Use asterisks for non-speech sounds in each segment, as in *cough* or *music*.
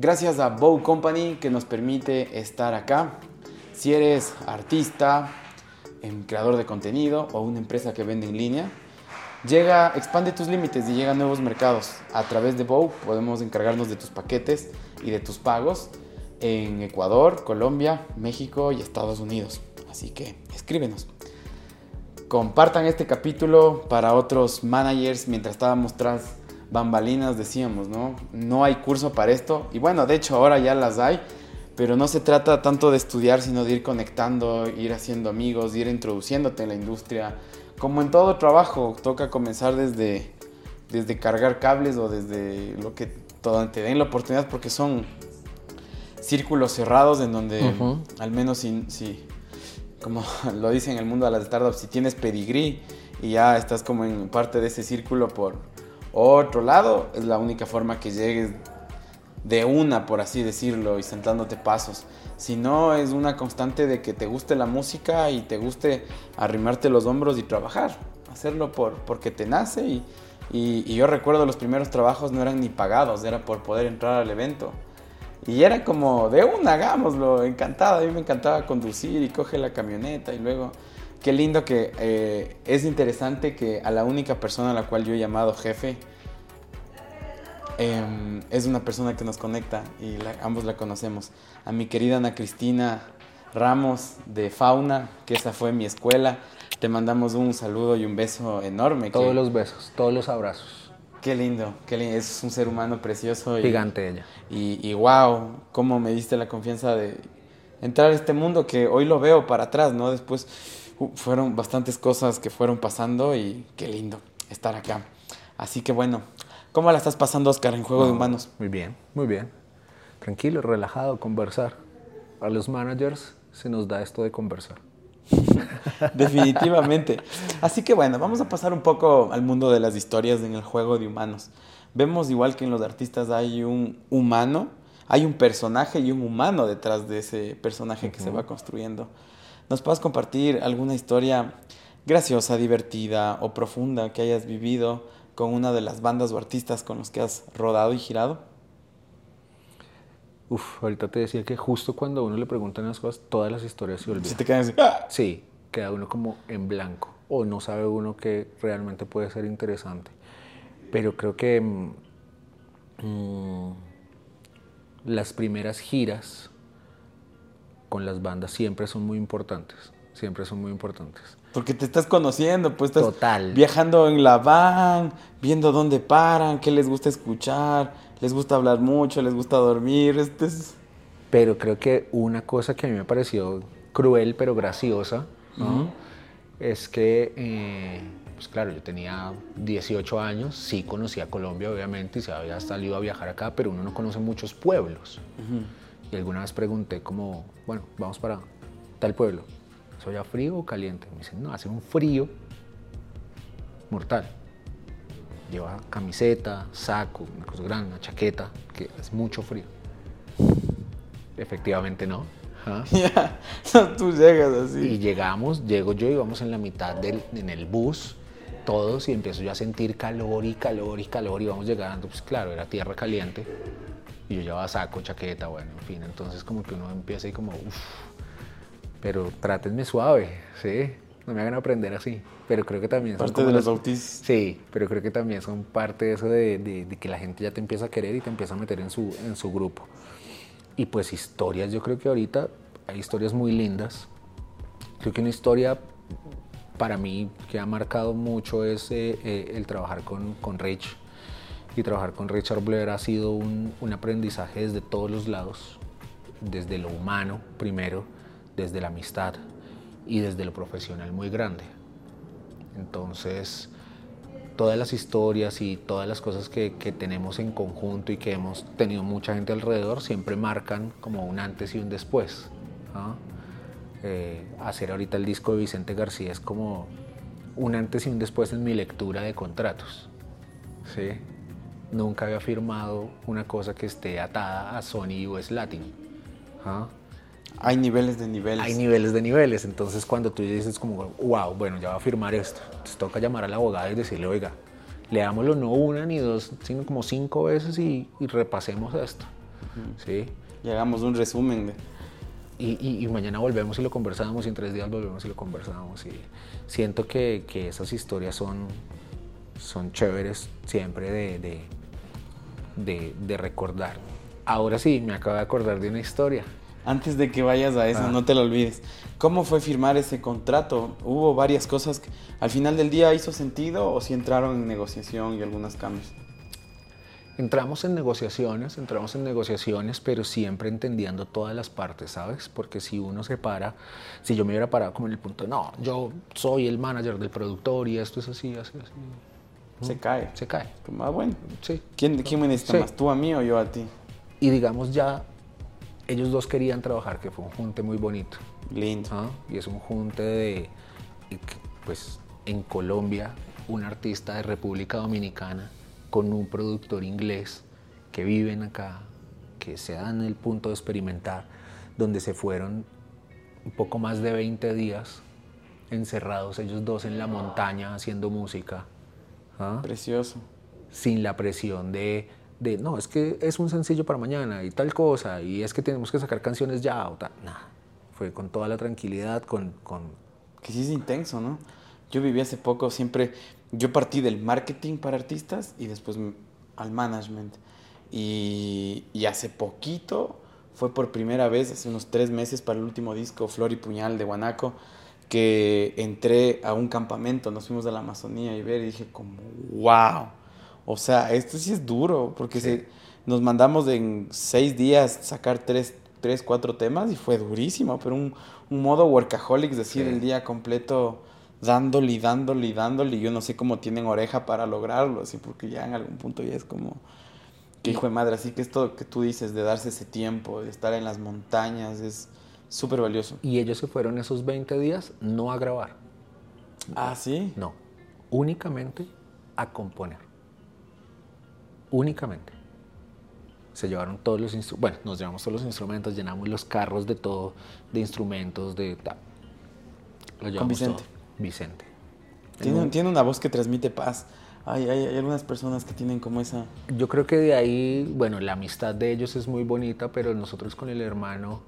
Gracias a Bow Company que nos permite estar acá. Si eres artista, em, creador de contenido o una empresa que vende en línea, llega, expande tus límites y llega a nuevos mercados. A través de Bow podemos encargarnos de tus paquetes y de tus pagos en Ecuador, Colombia, México y Estados Unidos. Así que escríbenos. Compartan este capítulo para otros managers mientras estábamos tras bambalinas decíamos, ¿no? No hay curso para esto. Y bueno, de hecho ahora ya las hay, pero no se trata tanto de estudiar, sino de ir conectando, ir haciendo amigos, ir introduciéndote en la industria. Como en todo trabajo, toca comenzar desde, desde cargar cables o desde lo que te den la oportunidad, porque son círculos cerrados en donde al menos si, si, como *laughs* lo dice en el mundo de las startups, si tienes pedigrí y ya estás como en parte de ese círculo por otro lado, es la única forma que llegues de una, por así decirlo, y sentándote pasos. Si no, es una constante de que te guste la música y te guste arrimarte los hombros y trabajar. Hacerlo por, porque te nace y, yo recuerdo los primeros trabajos no eran ni pagados, era por poder entrar al evento. Y era como, de una, hagámoslo, encantado. A mí me encantaba conducir y coge la camioneta y luego, qué lindo que eh, es interesante que a la única persona a la cual yo he llamado jefe em, es una persona que nos conecta y ambos la conocemos. A mi querida Ana Cristina Ramos de Fauna, que esa fue mi escuela. Te mandamos un saludo y un beso enorme. Todos los besos, todos los abrazos. Qué lindo, qué lindo. Es un ser humano precioso. Y, Gigante ella. Y, y, wow, cómo me diste la confianza de entrar a este mundo que hoy lo veo para atrás, ¿no? Después fueron bastantes cosas que fueron pasando y qué lindo estar acá. Así que bueno, ¿cómo la estás pasando, Oscar, en Juego de Humanos? Muy bien, muy bien. Tranquilo, relajado, conversar. A los managers se nos da esto de conversar. *laughs* Definitivamente. Así que bueno, vamos a pasar un poco al mundo de las historias en el juego de humanos. Vemos igual que en los artistas hay un humano, hay un personaje y un humano detrás de ese personaje que se va construyendo. ¿Nos puedes compartir alguna historia graciosa, divertida o profunda que hayas vivido con una de las bandas o artistas con los que has rodado y girado? Uf, ahorita te decía que justo cuando a uno le preguntan las cosas, todas las historias se olvidan. te quedan así. ¡ah! Sí, queda uno como en blanco o no sabe uno que realmente puede ser interesante. Pero creo que mm, mm, las primeras giras con las bandas siempre son muy importantes, siempre son muy importantes. Porque te estás conociendo, pues estás Total. viajando en la van, viendo dónde paran, qué les gusta escuchar, les gusta hablar mucho, les gusta dormir. Este es... Pero creo que una cosa que a mí me pareció cruel pero graciosa es que, eh, pues claro, yo tenía 18 años, sí conocía Colombia obviamente y se había salido a viajar acá, pero uno no conoce muchos pueblos. Y alguna vez pregunté como, bueno, vamos para tal pueblo, ¿soy ya frío o caliente? Me dicen, no, hace un frío mortal. Lleva camiseta, saco, una cosa grande, una chaqueta, que es mucho frío. Efectivamente no *laughs* Ya, tú llegas así. Y llegamos, llego yo y vamos en la mitad del, en el bus, todos, y empiezo yo a sentir calor y calor y calor, y vamos llegando, pues claro, era tierra caliente, y yo llevaba saco, chaqueta, bueno, en fin, entonces como que uno empieza y como, uff, pero trátenme suave, ¿sí? No me hagan aprender así, pero creo que también parte de los autistas. Sí, pero creo que también son parte de eso de, de, que la gente ya te empieza a querer y te empieza a meter en su, en su grupo. Y pues historias, yo creo que ahorita hay historias muy lindas. Creo que una historia para mí que ha marcado mucho es eh, eh, el trabajar con, con, Rich. Y trabajar con Richard Blair ha sido un, un aprendizaje desde todos los lados, desde lo humano primero, desde la amistad y desde lo profesional muy grande. Entonces, todas las historias y todas las cosas que, tenemos en conjunto y que hemos tenido mucha gente alrededor siempre marcan como un antes y un después. Eh, hacer ahorita el disco de Vicente García es como un antes y un después en mi lectura de contratos. ¿sí? Nunca había firmado una cosa que esté atada a Sony US Latin. Hay niveles de niveles. Hay niveles de niveles. Entonces, cuando tú dices, como, wow, bueno, ya va a firmar esto, entonces toca llamar al abogado y decirle, oiga, leámoslo no una ni dos, sino como cinco veces y, repasemos esto. ¿sí? Y hagamos un resumen de... Y, y, mañana volvemos y lo conversamos y en tres días volvemos y lo conversamos. Y siento que, que esas historias son, son chéveres siempre de, de, de, de recordar. Ahora sí, me acabo de acordar de una historia. Antes de que vayas a eso, Ah. no te lo olvides. ¿Cómo fue firmar ese contrato? ¿Hubo varias cosas que al final del día hizo sentido o si entraron en negociación y algunos cambios? Entramos en negociaciones, entramos en negociaciones, pero siempre entendiendo todas las partes, ¿sabes? Porque si uno se para, si yo me hubiera parado como en el punto, no, yo soy el manager del productor y esto es así, así, así, Se cae. se cae. Como, ah, bueno. Sí. ¿Quién, quién me necesita Sí. más? ¿Tú a mí o yo a ti? Y digamos ya, ellos dos querían trabajar, que fue un junte muy bonito. Lindo. ¿ah? Y es un junte de, pues, en Colombia, un artista de República Dominicana con un productor inglés que viven acá, que se dan el punto de experimentar, donde se fueron un poco más de 20 días encerrados ellos dos en la montaña haciendo música, ¿ah? Precioso. sin la presión de, de, no, es que es un sencillo para mañana y tal cosa, y es que tenemos que sacar canciones ya o tal. Nada, fue con toda la tranquilidad, con, con Que sí es intenso, ¿no? Yo viví hace poco siempre, yo partí del marketing para artistas y después al management. Y, y hace poquito, fue por primera vez, hace unos tres meses para el último disco, Flor y Puñal de Guanaco, que entré a un campamento, nos fuimos a la Amazonía y ver y dije como, wow. O sea, esto sí es duro, porque se, nos mandamos en seis días sacar tres, tres, cuatro temas y fue durísimo, pero un, un modo workaholics, decir, Sí. el día completo dándole y dándole y dándole, y yo no sé cómo tienen oreja para lograrlo, así, porque ya en algún punto ya es como, que hijo de madre, así que esto que tú dices de darse ese tiempo, de estar en las montañas, es súper valioso. Y ellos se fueron esos 20 días no a grabar, Ah, sí. no, únicamente a componer. Únicamente. Se llevaron todos los instrumentos, bueno, nos llevamos todos los instrumentos, llenamos los carros de todo, de instrumentos, de tal. Llevamos Vicente. todo. Vicente. Tiene, En un- tiene una voz que transmite paz. Hay, hay, hay algunas personas que tienen como esa... Yo creo que de ahí, bueno, la amistad de ellos es muy bonita, pero nosotros con el hermano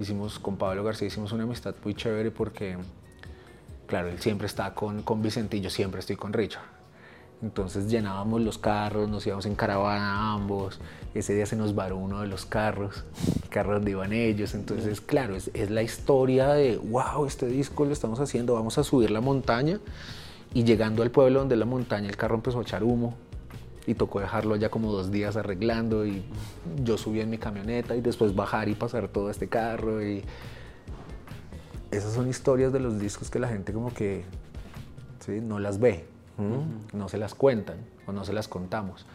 hicimos, con Pablo García, hicimos una amistad muy chévere porque, claro, él siempre está con, con Vicente y yo siempre estoy con Richard. Entonces llenábamos los carros, nos íbamos en caravana ambos. Ese día se nos varó uno de los carros, el carro donde iban ellos. Entonces, claro, es, es la historia de, wow, este disco lo estamos haciendo, vamos a subir la montaña. Y llegando al pueblo donde la montaña, el carro empezó a echar humo y tocó dejarlo ya como dos días arreglando y yo subí en mi camioneta y después bajar y pasar todo este carro y esas son historias de los discos que la gente como que ¿sí? no las ve, ¿m? no se las cuentan o no se las contamos,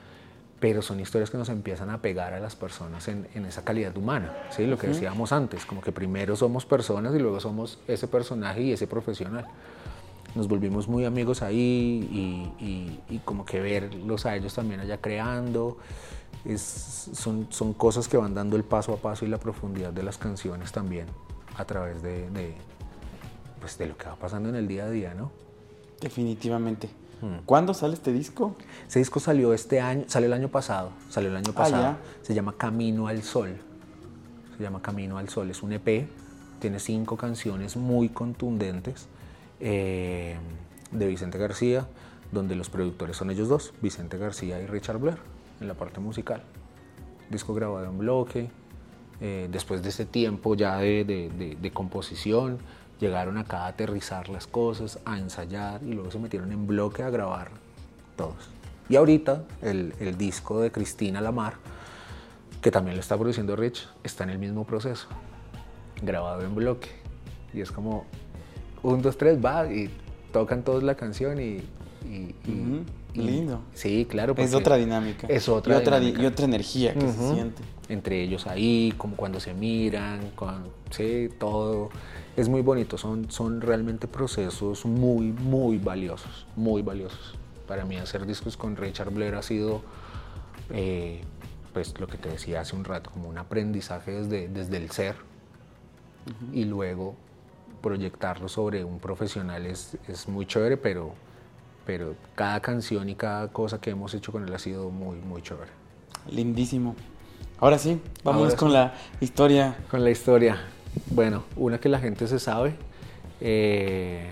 pero son historias que nos empiezan a pegar a las personas en, en esa calidad humana, ¿sí? lo que decíamos antes, como que primero somos personas y luego somos ese personaje y ese profesional nos volvimos muy amigos ahí y, y- y como que verlos a ellos también allá creando, es- son, son cosas que van dando el paso a paso y la profundidad de las canciones también a través de, de, pues de lo que va pasando en el día a día, ¿no? Definitivamente. Hmm. ¿Cuándo sale este disco? Ese disco salió este año, salió el año pasado, salió el año Ah, pasado. Se llama Camino al Sol. Se llama Camino al Sol. Es un EP, tiene cinco canciones muy contundentes eh, de Vicente García, donde los productores son ellos dos, Vicente García y Richard Blair, en la parte musical. Disco grabado en bloque. eh, después de ese tiempo ya de, composición, llegaron acá a aterrizar las cosas, a ensayar y luego se metieron en bloque a grabar todos. Y ahorita el, el disco de Cristina Lamar, que también lo está produciendo Rich, está en el mismo proceso, grabado en bloque. Y es como, un, dos, tres, va, y tocan todos la canción y... y- y- Ujú, y- lindo. Sí, claro. Es otra dinámica. Es otra y otra, di- dinámica. y otra energía que se siente. Entre ellos ahí, como cuando se miran, cuando, sí, todo. Es muy bonito, son, son realmente procesos muy, muy valiosos, muy valiosos. Para mí hacer discos con Richard Blair ha sido, eh, pues lo que te decía hace un rato, como un aprendizaje desde, desde el ser y luego proyectarlo sobre un profesional es, es muy chévere, pero, pero cada canción y cada cosa que hemos hecho con él ha sido muy, muy chévere. Lindísimo. Ahora sí, vámonos con la historia. Con la historia. Bueno, una que la gente se sabe eh,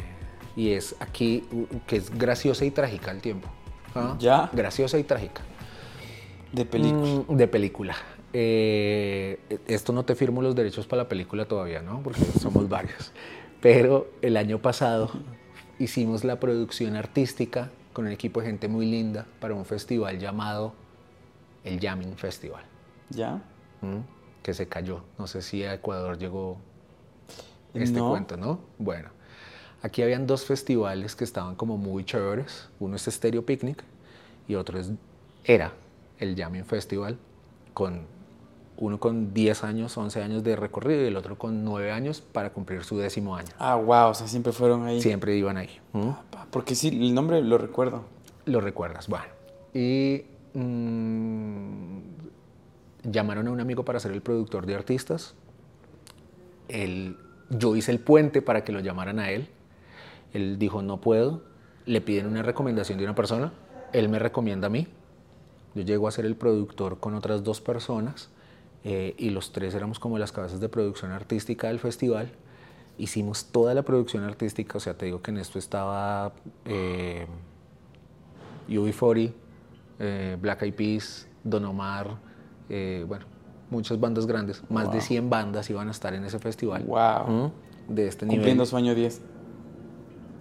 y es aquí, que es graciosa y trágica al tiempo. ¿ah? ¿Ya? Graciosa y trágica. De película. Mm, de película. Eh, esto no te firmo los derechos para la película todavía, ¿no? Porque somos varios. Pero el año pasado hicimos la producción artística con un equipo de gente muy linda para un festival llamado el Jamming Festival. ¿Ya? ¿Mm? Que se cayó. No sé si a Ecuador llegó este cuento, ¿no? Bueno, aquí habían dos festivales que estaban como muy chéveres. Uno es Stereo Picnic y otro es, era el Jamming Festival, con uno con 10 años, 11 años de recorrido y el otro con 9 años para cumplir su décimo año. Ah, wow, o sea, siempre fueron ahí. Siempre iban ahí. ¿Mm? Porque sí, el nombre lo recuerdo. Lo recuerdas, bueno. Y mm, llamaron a un amigo para ser el productor de artistas. Él, yo hice el puente para que lo llamaran a él. Él dijo, no puedo. Le piden una recomendación de una persona. Él me recomienda a mí. Yo llego a ser el productor con otras dos personas eh, y los tres éramos como las cabezas de producción artística del festival. Hicimos toda la producción artística, o sea, te digo que en esto estaba eh, UB40, eh, Black Eyed Peas, Don Omar, eh, bueno, muchas bandas grandes, más de 100 bandas iban a estar en ese festival. Wow. De este nivel. Cumpliendo su año 10.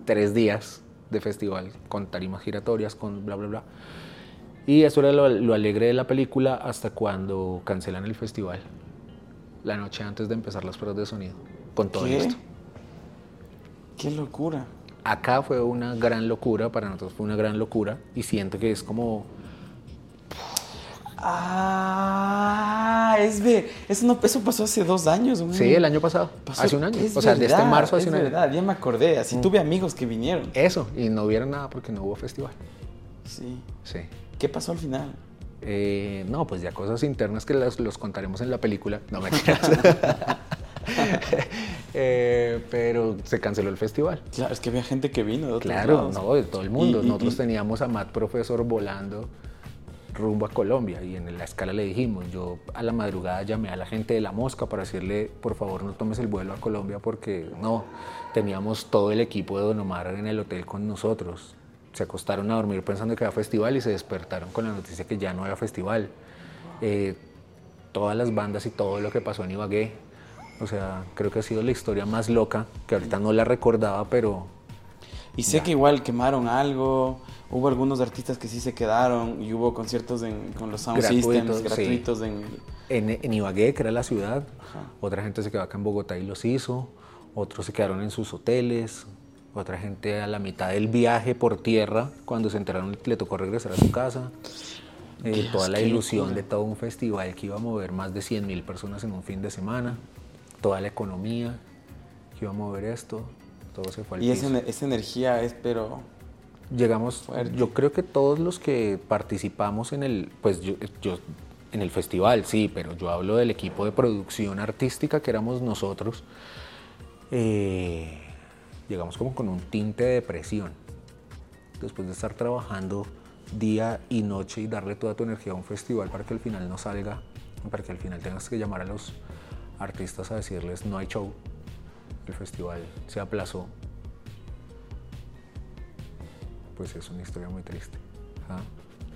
Tres días de festival, con tarimas giratorias, con bla, bla, bla. Y eso era lo, alegre de la película hasta cuando cancelan el festival. La noche antes de empezar las pruebas de sonido. Con todo esto. Qué locura. Acá fue una gran locura, para nosotros fue una gran locura. Y siento que es como Ah, es de. Eso, no, eso pasó hace dos años. Sí, el año pasado. hace un año. o sea, desde marzo hace un año. verdad, ya me acordé. Así mm. tuve amigos que vinieron. Eso, y no vieron nada porque no hubo festival. Sí. Sí. ¿Qué pasó al final? Eh, no, pues ya cosas internas que los, contaremos en la película. No me *laughs* *laughs* eh, pero se canceló el festival. Claro, es que había gente que vino de Claro, no, de todo el mundo. Nosotros teníamos a Matt Profesor volando rumbo a Colombia y en la escala le dijimos, yo a la madrugada llamé a la gente de La Mosca para decirle, por favor no tomes el vuelo a Colombia porque no, teníamos todo el equipo de Don Omar en el hotel con nosotros. Se acostaron a dormir pensando que había festival y se despertaron con la noticia que ya no había festival. Eh, todas las bandas y todo lo que pasó en Ibagué, o sea, creo que ha sido la historia más loca, que ahorita no la recordaba, pero... Y sé que igual quemaron algo, Hubo algunos artistas que sí se quedaron y hubo conciertos con los sound systems gratuitos en, en, Ibagué, que era la ciudad. Otra gente se quedó acá en Bogotá y los hizo. Otros se quedaron en sus hoteles. Otra gente a la mitad del viaje por tierra, cuando se enteraron le tocó regresar a su casa. Eh, toda la ilusión de todo un festival que iba a mover más de 100 mil personas en un fin de semana. Toda la economía que iba a mover esto. Todo se fue al Y esa, esa energía es, pero llegamos, yo creo que todos los que participamos en el, pues yo, en el festival, sí, pero yo hablo del equipo de producción artística que éramos nosotros, eh, llegamos como con un tinte de depresión. Después de estar trabajando día y noche y darle toda tu energía a un festival para que al final no salga, para que al final tengas que llamar a los artistas a decirles no hay show, el festival se aplazó pues es una historia muy triste. ¿ah?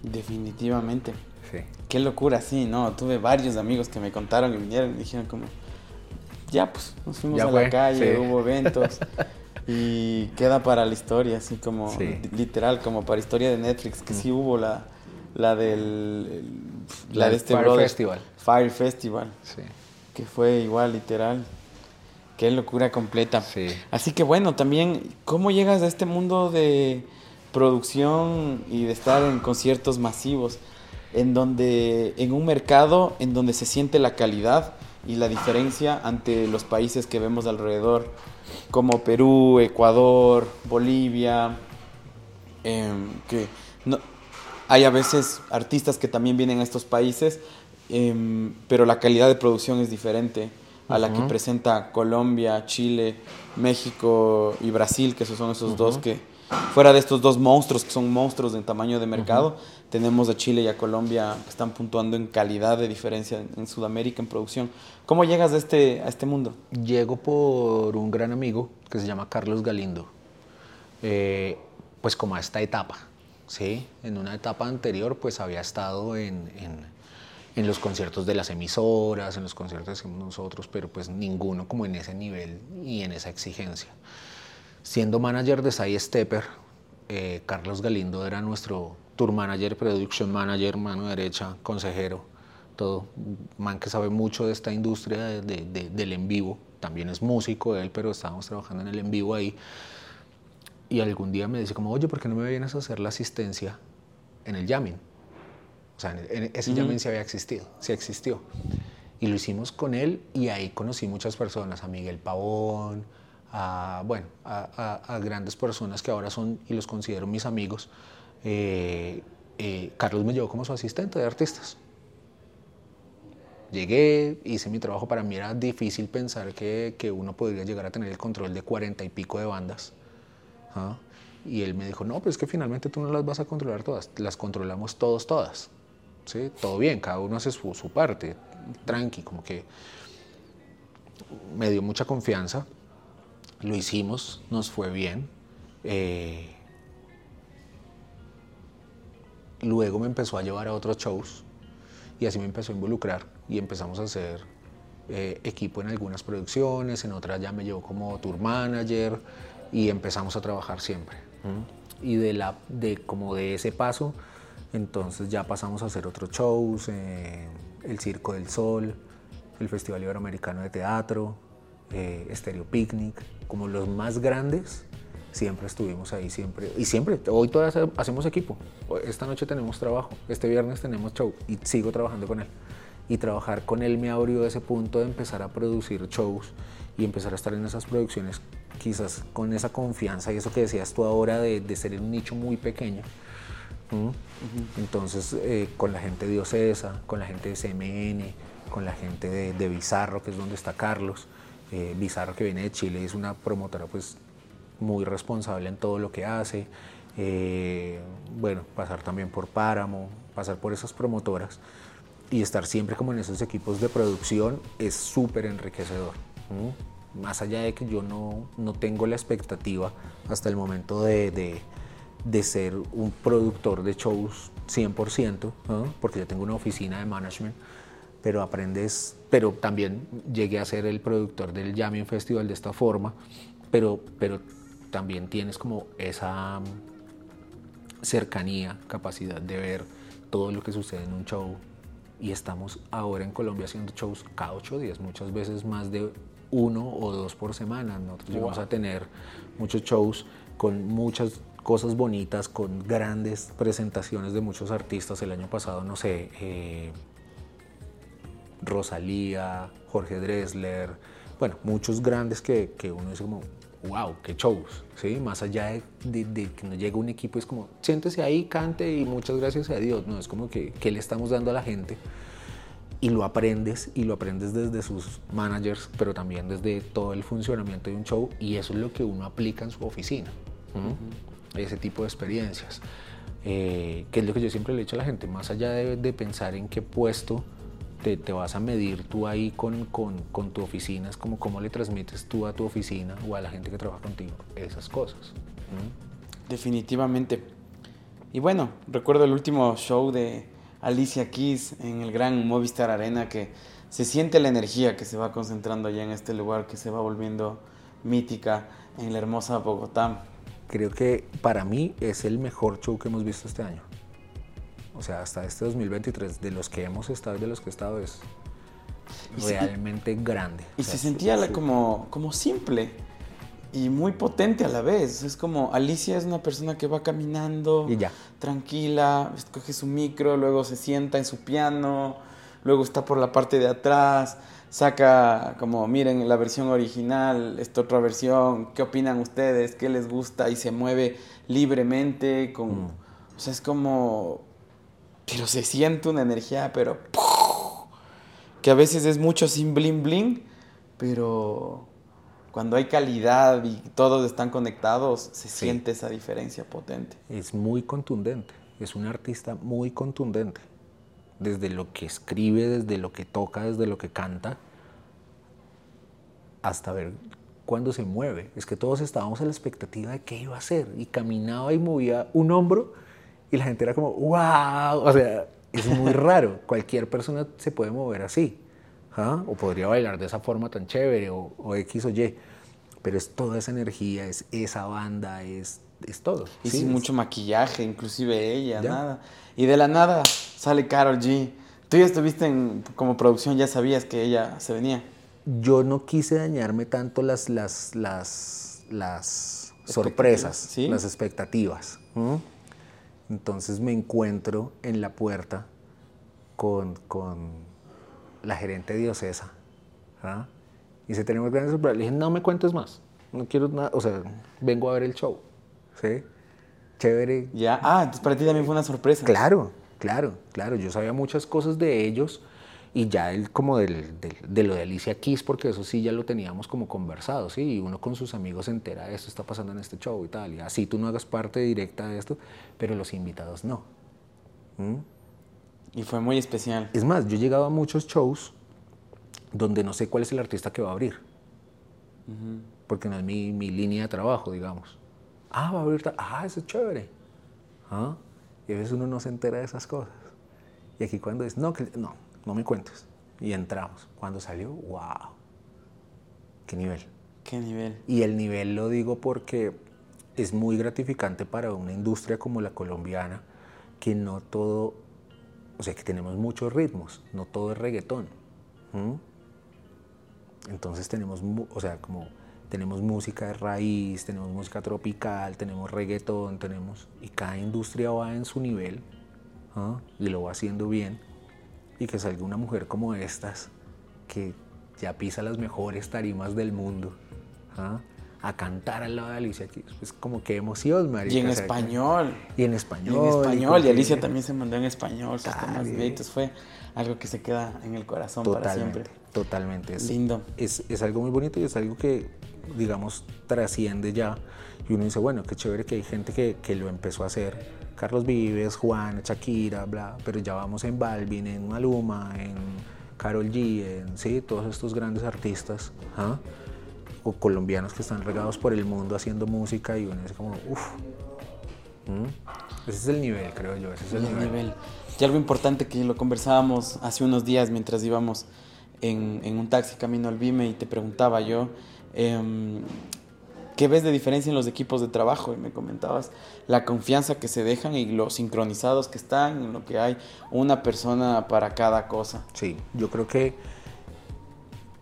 Definitivamente. Sí. Qué locura, sí, ¿no? Tuve varios amigos que me contaron y vinieron y dijeron como, ya pues, nos fuimos a la calle, hubo eventos *laughs* y queda para la historia, así como literal, como para historia de Netflix, que sí hubo la, la del, la, de este Fire Festival. Fire Festival. Sí. Que fue igual, literal. Qué locura completa. Sí. Así que bueno, también, ¿cómo llegas a este mundo de producción y de estar en conciertos masivos, en donde, en un mercado en donde se siente la calidad y la diferencia ante los países que vemos alrededor, como Perú, Ecuador, Bolivia, em, que no, hay a veces artistas que también vienen a estos países, em, pero la calidad de producción es diferente a la que presenta Colombia, Chile, México y Brasil, que esos son esos dos que, fuera de estos dos monstruos que son monstruos en tamaño de mercado, tenemos a Chile y a Colombia que están puntuando en calidad de diferencia en Sudamérica en producción. ¿Cómo llegas a este, a este mundo? Llego por un gran amigo que se llama Carlos Galindo, eh, pues como a esta etapa, ¿sí? En una etapa anterior pues había estado en, en, los conciertos de las emisoras, en los conciertos que nosotros, pero pues ninguno como en ese nivel y en esa exigencia. Siendo manager de Sai Stepper, eh, Carlos Galindo era nuestro tour manager, production manager, mano derecha, consejero, todo. Man que sabe mucho de esta industria del en vivo. También es músico él, pero estábamos trabajando en el en vivo ahí. Y algún día me dice como, oye, ¿por qué no me vienes a hacer la asistencia en el jamming? O sea, ese jamming sí había existido, sí existió. Y lo hicimos con él y ahí conocí muchas personas, a Miguel Pavón, a, bueno, a, grandes personas que ahora son y los considero mis amigos. Eh, eh, Carlos me llevó como su asistente de artistas. Llegué, hice mi trabajo, para mí era difícil pensar que, que uno podría llegar a tener el control de cuarenta y pico de bandas. ¿ah? Y él me dijo, no, pues es que finalmente tú no las vas a controlar todas, las controlamos todos, todas. ¿Sí? Todo bien, cada uno hace su, su parte, tranqui, como que me dio mucha confianza lo hicimos, nos fue bien. Eh, luego me empezó a llevar a otros shows y así me empezó a involucrar y empezamos a hacer eh, equipo en algunas producciones, en otras ya me llevó como tour manager y empezamos a trabajar siempre. Y de, la, de, como de ese paso, entonces ya pasamos a hacer otros shows, eh, el Circo del Sol, el Festival Iberoamericano de Teatro, eh, Stereo Picnic, como los más grandes, siempre estuvimos ahí, siempre. Y siempre, hoy todavía hacemos equipo. Esta noche tenemos trabajo, este viernes tenemos show y sigo trabajando con él. Y trabajar con él me abrió ese punto de empezar a producir shows y empezar a estar en esas producciones, quizás con esa confianza y eso que decías tú ahora de, de ser en un nicho muy pequeño. Entonces, eh, con la gente de Ocesa, con la gente de CMN, con la gente de, de Bizarro, que es donde está Carlos, eh, Bizarro que viene de Chile, es una promotora pues muy responsable en todo lo que hace. Eh, bueno, pasar también por Páramo, pasar por esas promotoras y estar siempre como en esos equipos de producción es súper enriquecedor. Más allá de que yo no, no, tengo la expectativa hasta el momento de, de, de ser un productor de shows 100%, porque yo tengo una oficina de management, pero aprendes, pero también llegué a ser el productor del Jamming Festival de esta forma, pero, pero también tienes como esa mm, cercanía, capacidad de ver todo lo que sucede en un show y estamos ahora en Colombia haciendo shows cada ocho días, muchas veces más de uno o dos por semana. Nosotros vamos a tener muchos shows con muchas cosas bonitas, con grandes presentaciones de muchos artistas. El año pasado, no sé, eh, Rosalía, Jorge Dressler, bueno, muchos grandes que, que uno dice como, wow, qué shows, ¿sí? Más allá de, que no llega un equipo, es como, siéntese ahí, cante y muchas gracias a Dios, ¿no? Es como que, ¿qué le estamos dando a la gente? Y lo aprendes, y lo aprendes desde sus managers, pero también desde todo el funcionamiento de un show, y eso es lo que uno aplica en su oficina, ese tipo de experiencias. Eh, que es lo que yo siempre le he dicho a la gente, más allá de, de pensar en qué puesto te, te, vas a medir tú ahí con, con, con, tu oficina, es como cómo le transmites tú a tu oficina o a la gente que trabaja contigo esas cosas. Definitivamente. Y bueno, recuerdo el último show de Alicia Keys en el gran Movistar Arena que se siente la energía que se va concentrando allá en este lugar, que se va volviendo mítica en la hermosa Bogotá. Creo que para mí es el mejor show que hemos visto este año o sea, hasta este 2023, de los que hemos estado y de los que he estado, es realmente grande. Y se sentía como, como simple y muy potente a la vez. Es como Alicia es una persona que va caminando y ya. tranquila, escoge su micro, luego se sienta en su piano, luego está por la parte de atrás, saca como, miren la versión original, esta otra versión, ¿qué opinan ustedes? ¿Qué les gusta? Y se mueve libremente con... Mm. O sea, es como pero se siente una energía, pero que a veces es mucho sin bling bling, pero cuando hay calidad y todos están conectados, se siente esa diferencia potente. Es muy contundente, es un artista muy contundente. Desde lo que escribe, desde lo que toca, desde lo que canta, hasta ver cuándo se mueve. Es que todos estábamos a la expectativa de qué iba a hacer y caminaba y movía un hombro y la gente era como, wow, o sea, es muy raro. *laughs* Cualquier persona se puede mover así. ¿ah? O podría bailar de esa forma tan chévere o, o, X o Y. Pero es toda esa energía, es esa banda, es, es todo. Y sin mucho maquillaje, inclusive ella, nada. Y de la nada sale Carol G. Tú ya estuviste en, como producción, ya sabías que ella se venía. Yo no quise dañarme tanto las, las, las, las sorpresas, ¿Sí? las expectativas. Entonces me encuentro en la puerta con, con la gerente diocesa. ¿ah? Y se tenemos grandes sorpresas. Le dije, no me cuentes más. No quiero nada. O sea, vengo a ver el show. ¿Sí? Chévere. Ya. Ah, entonces para ti también fue una sorpresa. Claro, claro, claro. Yo sabía muchas cosas de ellos y ya el, como del, del, de lo de Alicia Keys, porque eso sí ya lo teníamos como conversado, ¿sí? Y uno con sus amigos se entera, esto está pasando en este show y tal, y así tú no hagas parte directa de esto, pero los invitados no. ¿Mm? Y fue muy especial. Es más, yo he llegado a muchos shows donde no sé cuál es el artista que va a abrir, uh -huh. porque no es mi, mi, línea de trabajo, digamos. Ah, va a abrir, ah, eso es chévere. ¿Ah? Y a veces uno no se entera de esas cosas. Y aquí cuando es, no, que, no, no me cuentes. Y entramos. Cuando salió, wow. ¿Qué nivel? ¿Qué nivel? Y el nivel lo digo porque es muy gratificante para una industria como la colombiana, que no todo, o sea, que tenemos muchos ritmos, no todo es reggaetón. ¿Mm? Entonces tenemos, o sea, como tenemos música de raíz, tenemos música tropical, tenemos reggaetón, tenemos, y cada industria va en su nivel ¿ah? y lo va haciendo bien y que salga una mujer como estas, que ya pisa las mejores tarimas del mundo, ¿ah? a cantar al lado de Alicia Keys. Pues como qué emoción, María. Y en español. Y en español. Y en español. Y, y Alicia también se mandó en español. Sus temas bonitos. Fue algo que se queda en el corazón totalmente, para siempre. Totalmente. Es, Lindo. Es, es algo muy bonito y es algo que, digamos, trasciende ya. Y uno dice, bueno, qué chévere que hay gente que, que lo empezó a hacer Carlos Vives, Juan, Shakira, bla, pero ya vamos en Balvin, en Maluma, en Carol G, en sí, todos estos grandes artistas ¿ah? o colombianos que están regados por el mundo haciendo música y uno es como, uff. Ese es el nivel, creo yo. Ese es el, el nivel. nivel. Y algo importante que lo conversábamos hace unos días mientras íbamos en, en un taxi camino al Vime y te preguntaba yo, eh, ¿Qué ves de diferencia en los equipos de trabajo? Y me comentabas la confianza que se dejan y lo sincronizados que están, en lo que hay una persona para cada cosa. Sí, yo creo que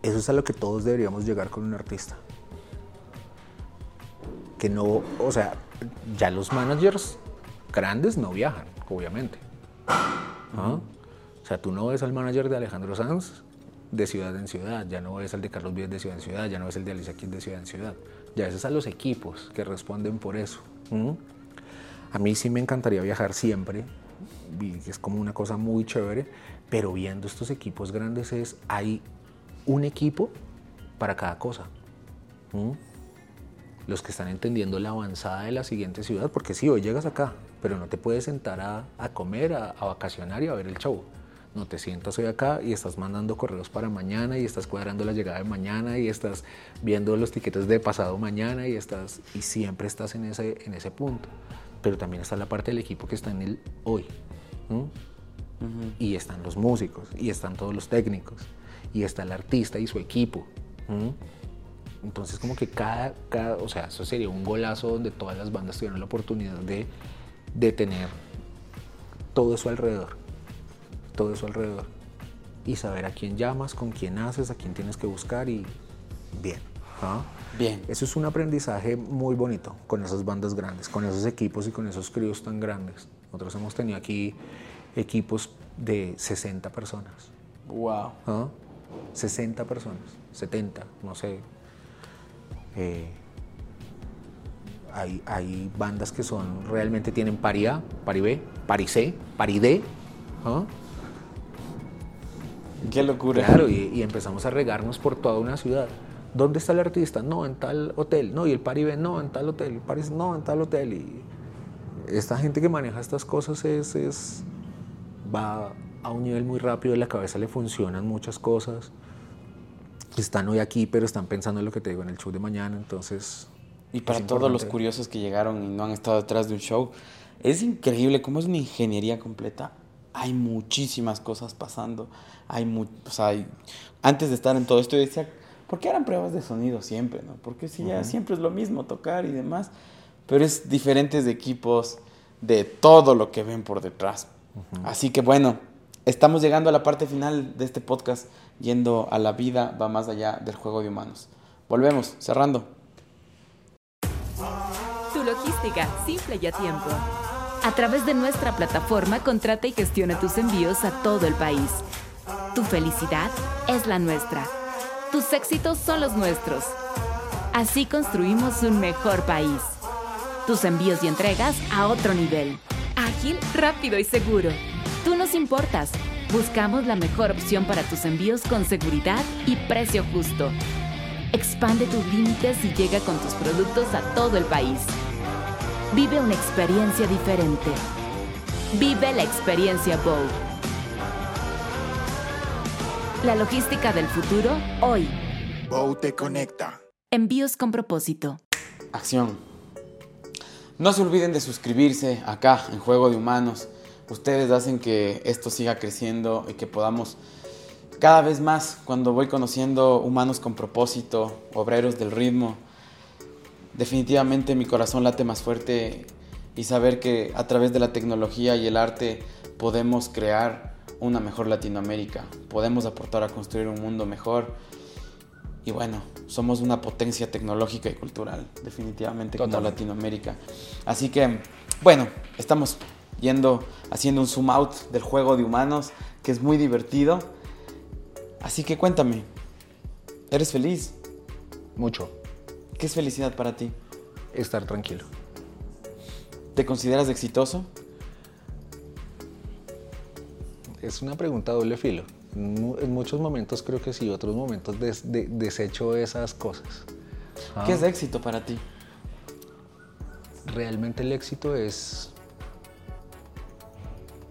eso es a lo que todos deberíamos llegar con un artista. Que no, o sea, ya los managers grandes no viajan, obviamente. ¿Ah? O sea, tú no ves al manager de Alejandro Sanz de ciudad en ciudad, ya no ves al de Carlos Vives de ciudad en ciudad, ya no ves el de Alicia Keys de ciudad en ciudad. Ya es a los equipos que responden por eso. A mí sí me encantaría viajar siempre, es como una cosa muy chévere, pero viendo estos equipos grandes es, hay un equipo para cada cosa. Los que están entendiendo la avanzada de la siguiente ciudad, porque sí, hoy llegas acá, pero no te puedes sentar a, a comer, a, a vacacionar y a ver el show no te sientas hoy acá y estás mandando correos para mañana y estás cuadrando la llegada de mañana y estás viendo los tiquetes de pasado mañana y estás y siempre estás en ese, en ese punto. Pero también está la parte del equipo que está en el hoy. ¿no? Uh -huh. Y están los músicos y están todos los técnicos y está el artista y su equipo. ¿no? Entonces como que cada, cada, o sea, eso sería un golazo donde todas las bandas tuvieran la oportunidad de, de tener todo eso alrededor todo eso alrededor. Y saber a quién llamas, con quién haces, a quién tienes que buscar y bien. ¿ah? Bien. Eso es un aprendizaje muy bonito con esas bandas grandes, con esos equipos y con esos críos tan grandes. Nosotros hemos tenido aquí equipos de 60 personas. Wow. ¿Ah? 60 personas, 70, no sé. Eh, hay, hay, bandas que son realmente tienen pari A, pari B, pari C, pari D. ¿ah? Qué locura. Claro, y, y, empezamos a regarnos por toda una ciudad. ¿Dónde está el artista? No, en tal hotel. No, y el Paribe, no, en tal hotel. El Paris, no, en tal hotel. Y esta gente que maneja estas cosas es, es va a un nivel muy rápido, en la cabeza le funcionan muchas cosas. Están hoy aquí, pero están pensando en lo que te digo en el show de mañana, entonces... Y para todos los curiosos que llegaron y no han estado detrás de un show, es increíble cómo es una ingeniería completa. Hay muchísimas cosas pasando. Hay, mu o sea, antes de estar en todo esto, yo decía, ¿por qué eran pruebas de sonido siempre? ¿no? Porque si ya siempre es lo mismo, tocar y demás. Pero es diferentes equipos de todo lo que ven por detrás. Así que bueno, estamos llegando a la parte final de este podcast, yendo a la vida, va más allá del juego de humanos. Volvemos, cerrando. Tu logística, simple y a tiempo. A través de nuestra plataforma, contrata y gestiona tus envíos a todo el país. Tu felicidad es la nuestra. Tus éxitos son los nuestros. Así construimos un mejor país. Tus envíos y entregas a otro nivel. Ágil, rápido y seguro. Tú nos importas. Buscamos la mejor opción para tus envíos con seguridad y precio justo. Expande tus límites y llega con tus productos a todo el país. Vive una experiencia diferente. Vive la experiencia Bow. La logística del futuro hoy. Bow te conecta. Envíos con propósito. Acción. No se olviden de suscribirse acá en Juego de Humanos. Ustedes hacen que esto siga creciendo y que podamos cada vez más, cuando voy conociendo humanos con propósito, obreros del ritmo, definitivamente mi corazón late más fuerte y saber que a través de la tecnología y el arte podemos crear una mejor Latinoamérica, podemos aportar a construir un mundo mejor y bueno, somos una potencia tecnológica y cultural, definitivamente como Latinoamérica. Así que, bueno, estamos yendo, haciendo un zoom out del juego de humanos, que es muy divertido. Así que cuéntame, ¿eres feliz? Mucho. ¿Qué es felicidad para ti? Estar tranquilo. ¿Te consideras exitoso? Es una pregunta doble filo. En muchos momentos creo que sí, otros momentos desecho esas cosas. ¿Qué es éxito para ti? Realmente el éxito es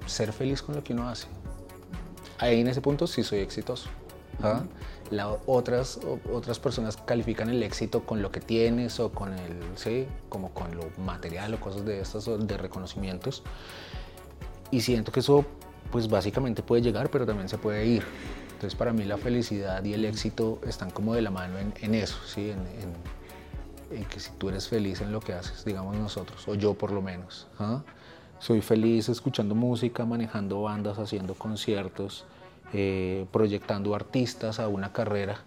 ser feliz con lo que uno hace. Ahí en ese punto sí soy exitoso. Otras, otras personas califican el éxito con lo que tienes o con el, sí, como con lo material o cosas de estas, de reconocimientos. Y siento que eso pues básicamente puede llegar, pero también se puede ir. Entonces para mí la felicidad y el éxito están como de la mano en, eso, ¿sí? En, que si tú eres feliz en lo que haces, digamos nosotros, o yo por lo menos. ¿ah? Soy feliz escuchando música, manejando bandas, haciendo conciertos, eh, proyectando artistas a una carrera.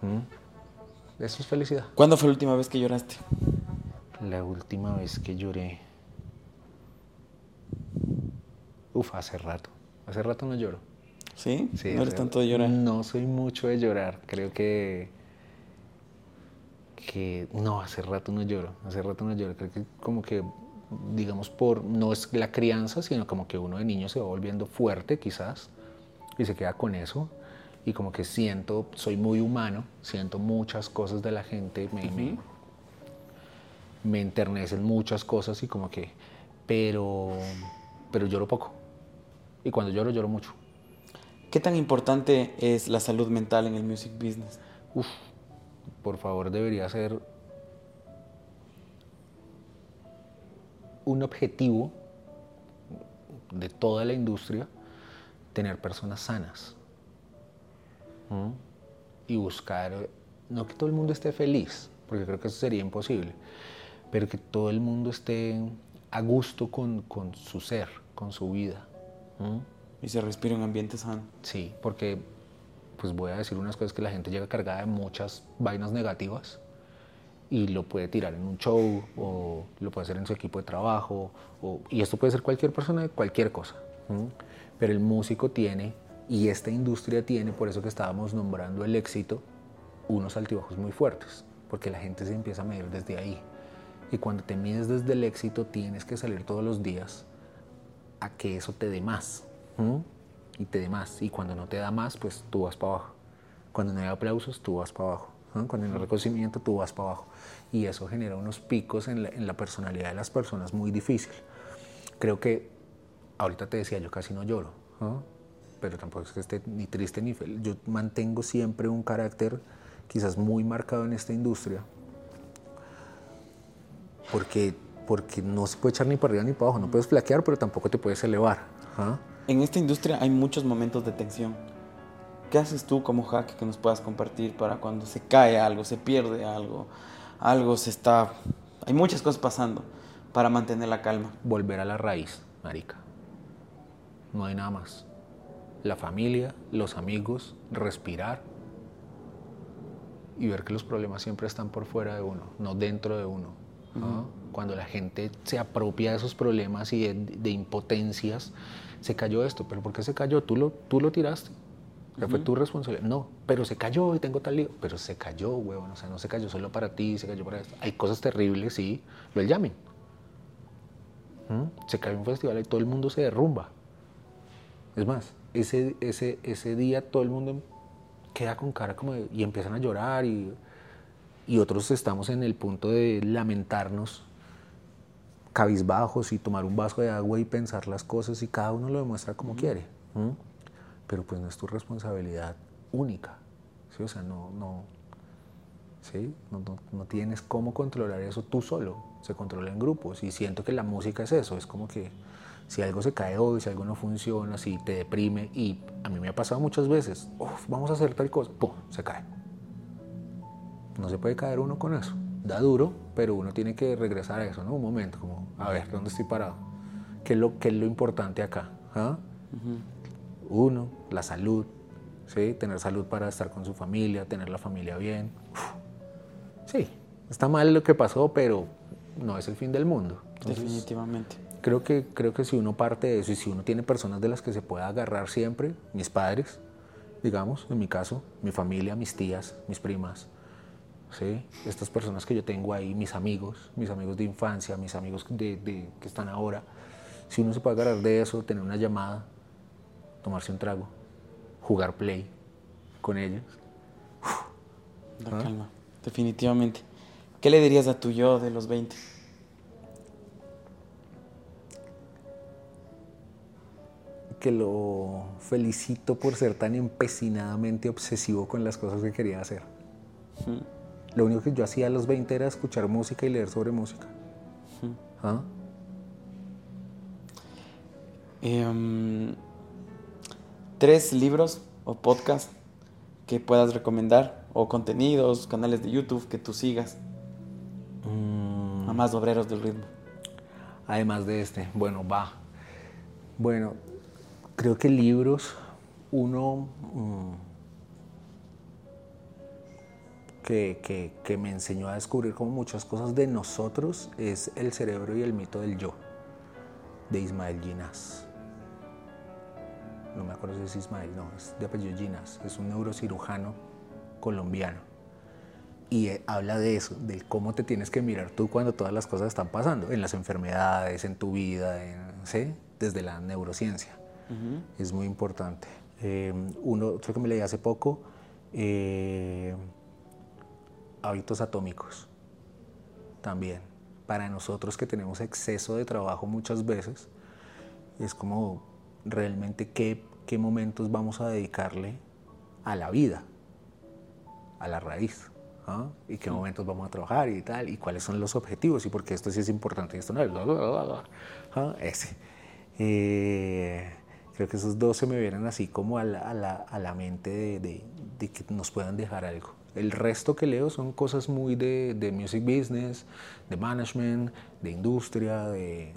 ¿Mm? Eso es felicidad. ¿Cuándo fue la última vez que lloraste? La última vez que lloré. Uf, hace rato. Hace rato no lloro. ¿Sí? sí no eres tanto de llorar? No soy mucho de llorar. Creo que. que. No, hace rato no lloro. Hace rato no lloro. Creo que como que, digamos, por. No es la crianza, sino como que uno de niño se va volviendo fuerte, quizás. Y se queda con eso. Y como que siento, soy muy humano. Siento muchas cosas de la gente. Me, me, me enternecen muchas cosas y como que. Pero. Pero lloro poco y cuando lloro, lloro mucho. ¿Qué tan importante es la salud mental en el music business? Uf, por favor, debería ser un objetivo de toda la industria tener personas sanas y buscar, no que todo el mundo esté feliz, porque creo que eso sería imposible, pero que todo el mundo esté a gusto con, con su ser, con su vida. Y se respira en ambiente sano. Sí, porque pues voy a decir unas cosas que la gente llega cargada de muchas vainas negativas y lo puede tirar en un show o lo puede hacer en su equipo de trabajo y esto puede ser cualquier persona de cualquier cosa. Pero el músico tiene y esta industria tiene, por eso que estábamos nombrando el éxito, unos altibajos muy fuertes, porque la gente se empieza a medir desde ahí. Y cuando te mides desde el éxito tienes que salir todos los días a que eso te dé más. Y te dé más. Y cuando no te da más, pues tú vas para abajo. Cuando no hay aplausos, tú vas para abajo. ¿No? No hay reconocimiento, tú vas para abajo. Y eso genera unos picos en la, en la personalidad de las personas muy difícil. Creo que, ahorita te decía, yo casi no lloro, ¿no? pero tampoco es que esté ni triste ni feliz. Yo mantengo siempre un carácter quizás muy marcado en esta industria, porque, porque no se puede echar ni para arriba ni para abajo, no puedes flaquear, pero tampoco te puedes elevar. ¿ah? En esta industria hay muchos momentos de tensión. ¿Qué haces tú como hack que nos puedas compartir para cuando se cae algo, se pierde algo, algo se está... Hay muchas cosas pasando para mantener la calma. Volver a la raíz, marica. No hay nada más. La familia, los amigos, respirar y ver que los problemas siempre están por fuera de uno, no dentro de uno. ¿no? Cuando la gente se apropia de esos problemas y de, de impotencias, se cayó esto, pero ¿por qué se cayó? Tú lo, tú lo tiraste. Fue tu responsabilidad. No, pero se cayó y tengo tal lío. Pero se cayó, huevón. O sea, no se cayó solo para ti, se cayó para esto. Hay cosas terribles, sí. Lo llamen. ¿Mm? Se cae un festival y todo el mundo se derrumba. Es más, ese, ese, ese día todo el mundo queda con cara como de- y empiezan a llorar y, y otros estamos en el punto de lamentarnos cabizbajos y tomar un vaso de agua y pensar las cosas y cada uno lo demuestra como quiere. ¿m? Pero pues no es tu responsabilidad única. ¿sí? O sea, no, no, ¿sí? no, no- no tienes cómo controlar eso tú solo. Se controla en grupos y siento que la música es eso. Es como que si algo se cae hoy, si algo no funciona, si te deprime y a mí me ha pasado muchas veces, "Uf, vamos a hacer tal cosa, ¡pum! se cae. No se puede caer uno con eso. Da duro, pero uno tiene que regresar a eso, ¿no? Un momento, como, a ver, ¿dónde estoy parado? ¿Qué es lo, qué es lo importante acá? ¿Ah? Uno, la salud, ¿sí? Tener salud para estar con su familia, tener la familia bien. Uf. Sí, está mal lo que pasó, pero no es el fin del mundo. Entonces, Definitivamente. creo que, creo que si uno parte de eso y si uno tiene personas de las que se pueda agarrar siempre, mis padres, digamos, en mi caso, mi familia, mis tías, mis primas, ¿sí? estas personas que yo tengo ahí, mis amigos, mis amigos de infancia, mis amigos de, de- que están ahora, si uno se puede agarrar de eso, tener una llamada, tomarse un trago, jugar play con ellos, La calma. Definitivamente. ¿Qué le dirías a tu yo de los 20? que lo felicito por ser tan empecinadamente obsesivo con las cosas que quería hacer. Lo único que yo hacía a los 20 era escuchar música y leer sobre música. ¿Ah? Em, tres libros o podcasts que puedas recomendar o contenidos, canales de YouTube que tú sigas. A más obreros del ritmo. Además de este, bueno, va. Bueno, creo que libros, uno mm, que, que- que me enseñó a descubrir como muchas cosas de nosotros es El cerebro y el mito del yo, de Ismael Ginás. No me acuerdo si es Ismael, no, es de apellido Ginás, es un neurocirujano colombiano y eh, habla de eso, de cómo te tienes que mirar tú cuando todas las cosas están pasando, en las enfermedades, en tu vida, en- ¿sí? desde la neurociencia. Es muy importante. Eh, uno, otro que me leí hace poco, eh, Hábitos Atómicos, también. Para nosotros que tenemos exceso de trabajo muchas veces, es como realmente qué, qué momentos vamos a dedicarle a la vida a la raíz. ¿ah? Y qué momentos vamos a trabajar y tal, y cuáles son los objetivos, y por qué esto sí es importante y esto no es. bla, bla, bla. ¿ah? Ese. Eh, creo que esos dos se me vienen así como a la, a la, a la mente de, de- de que nos puedan dejar algo. El resto que leo son cosas muy de, de music business, de management, de industria, de...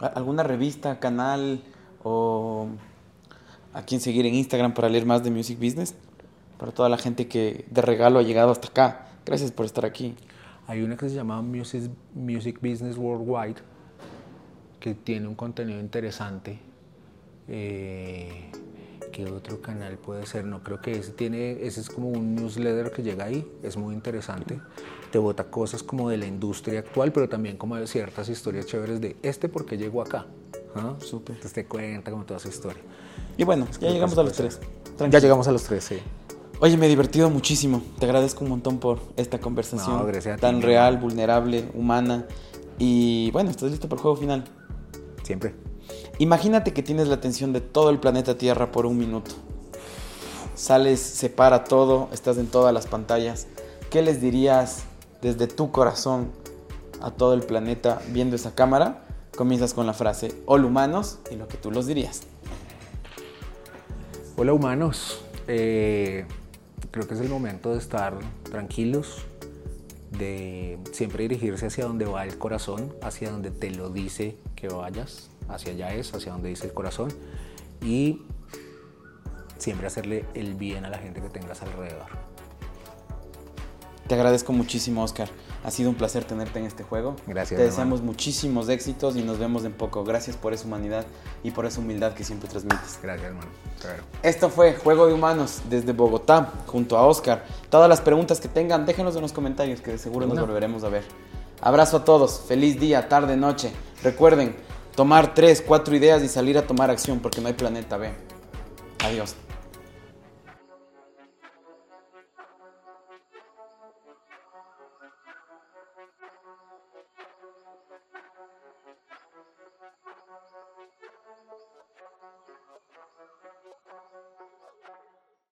¿A- ¿Alguna revista, canal o a quién seguir en Instagram para leer más de Music Business? Para toda la gente que de regalo ha llegado hasta acá. Gracias por estar aquí. Hay una que se llama Music, Music Business Worldwide, que tiene un contenido interesante. Eh, ¿Qué otro canal puede ser? No creo que ese tiene, ese es como un newsletter que llega ahí, es muy interesante. Te bota cosas como de la industria actual, pero también como de ciertas historias chéveres de este porque llegó acá. ¿Ah? Súper. Entonces te cuenta como toda su historia. Y bueno, ya llegamos a los tres. Ya llegamos a los tres, sí. Oye, me he divertido muchísimo. Te agradezco un montón por esta conversación No, gracias a ti, tan real, vulnerable, humana. Y bueno, ¿estás listo para el juego final? Siempre. Imagínate que tienes la atención de todo el planeta Tierra por un minuto. Sales, se para todo, estás en todas las pantallas. ¿Qué les dirías desde tu corazón a todo el planeta viendo esa cámara? Comienzas con la frase, hola humanos, y lo que tú los dirías. Hola humanos, Eh, creo que es el momento de estar tranquilos, de siempre dirigirse hacia donde va el corazón, hacia donde te lo dice que vayas, hacia allá es, hacia donde dice el corazón, y siempre hacerle el bien a la gente que tengas alrededor. Te agradezco muchísimo, Oscar. Ha sido un placer tenerte en este juego. Gracias, Te hermano. deseamos muchísimos éxitos y nos vemos en poco. Gracias por esa humanidad y por esa humildad que siempre transmites. Gracias hermano. Claro. Esto fue Juego de Humanos desde Bogotá, junto a Oscar. Todas las preguntas que tengan, déjenlos en los comentarios, que de seguro nos volveremos a ver. Abrazo a todos, feliz día, tarde, noche. Recuerden, tomar tres, cuatro ideas y salir a tomar acción, porque no hay planeta B. Adiós.